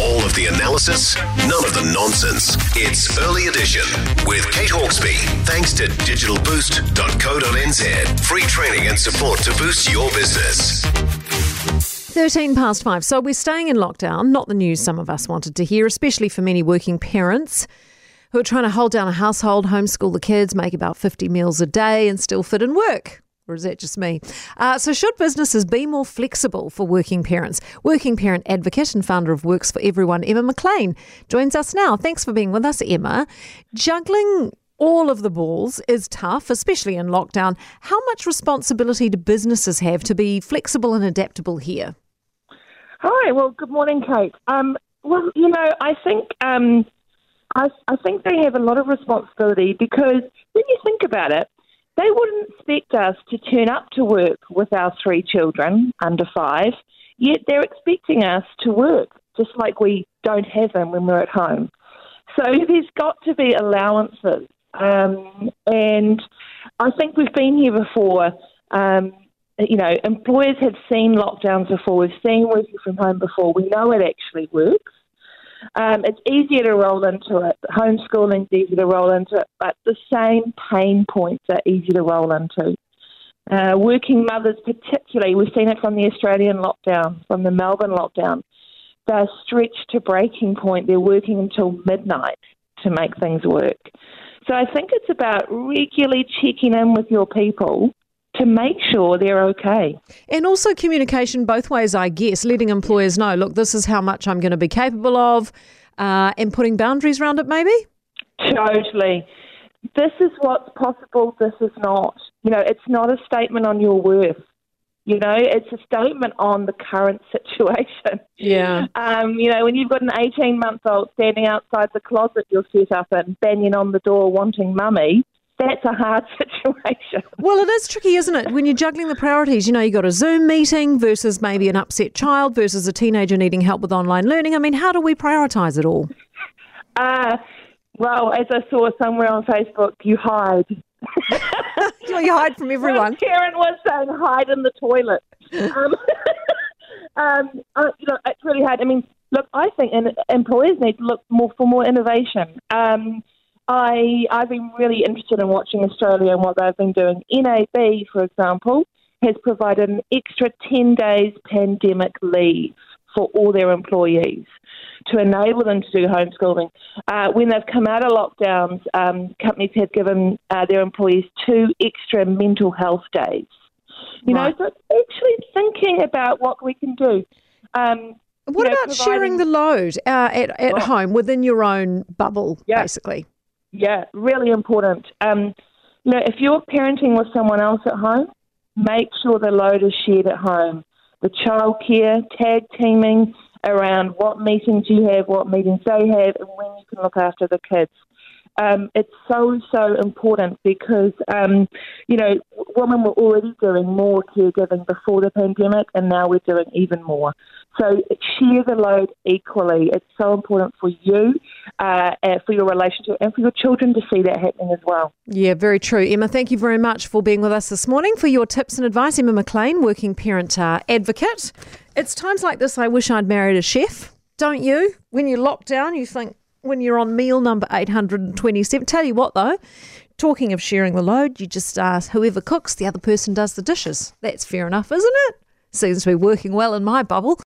All of the analysis, none of the nonsense. It's Early Edition with Kate Hawkesby. Thanks to digitalboost.co.nz. Free training and support to boost your business. 13 past five. So we're staying in lockdown, not the news some of us wanted to hear, especially for many working parents who are trying to hold down a household, homeschool the kids, make about 50 meals a day, and still fit in work. Or is that just me? Uh, so, should businesses be more flexible for working parents? Working parent advocate and founder of Works for Everyone, Emma McLean, joins us now. Thanks for being with us, Emma. Juggling all of the balls is tough, especially in lockdown. How much responsibility do businesses have to be flexible and adaptable here? Hi, well, good morning, Kate. Um, well, you know, I think um, I, I think they have a lot of responsibility because when you think about it, they wouldn't expect us to turn up to work with our three children under five, yet they're expecting us to work just like we don't have them when we're at home. So there's got to be allowances. Um, and I think we've been here before. Um, you know, employers have seen lockdowns before. We've seen working from home before. We know it actually works. Um, it's easier to roll into it. Homeschooling's easy to roll into it, but the same pain points are easy to roll into. Uh, working mothers, particularly, we've seen it from the Australian lockdown, from the Melbourne lockdown. They're stretched to breaking point. They're working until midnight to make things work. So I think it's about regularly checking in with your people to make sure they're okay. And also communication both ways, I guess, letting employers know, look, this is how much I'm going to be capable of, uh, and putting boundaries around it, maybe? Totally. This is what's possible, this is not. You know, it's not a statement on your worth. You know, it's a statement on the current situation. Yeah. Um, you know, when you've got an 18 month old standing outside the closet you're set up in, banging on the door wanting mummy, that's a hard situation. Well, it is tricky, isn't it? When you're juggling the priorities, you know, you've got a Zoom meeting versus maybe an upset child versus a teenager needing help with online learning. I mean, how do we prioritise it all? Uh, well, as I saw somewhere on Facebook, you hide. you hide from everyone. One parent was saying hide in the toilet. um, um, uh, you know, it's really hard. I mean, look, I think employers need to look more for more innovation. Um, I I've been really interested in watching Australia and what they've been doing. NAB, for example, has provided an extra ten days pandemic leave for all their employees to enable them to do homeschooling. Uh, when they've come out of lockdowns, um, companies have given uh, their employees two extra mental health days. You right. know, so actually thinking about what we can do. Um, what know, about providing... sharing the load uh, at, at well, home within your own bubble, yeah. basically? Yeah, really important. Um, you know, if you're parenting with someone else at home, make sure the load is shared at home. The childcare, tag teaming around what meetings you have, what meetings they have, and when you can look after the kids. Um, it's so, so important because, um, you know, women were already doing more caregiving before the pandemic, and now we're doing even more. So share the load equally. It's so important for you, uh, for your relationship, and for your children to see that happening as well. Yeah, very true. Emma, thank you very much for being with us this morning for your tips and advice. Emma McLean, working parent uh, advocate. It's times like this I wish I'd married a chef. Don't you? When you're locked down, you think, when you're on meal number 827. Tell you what, though, talking of sharing the load, you just ask whoever cooks, the other person does the dishes. That's fair enough, isn't it? Seems to be working well in my bubble.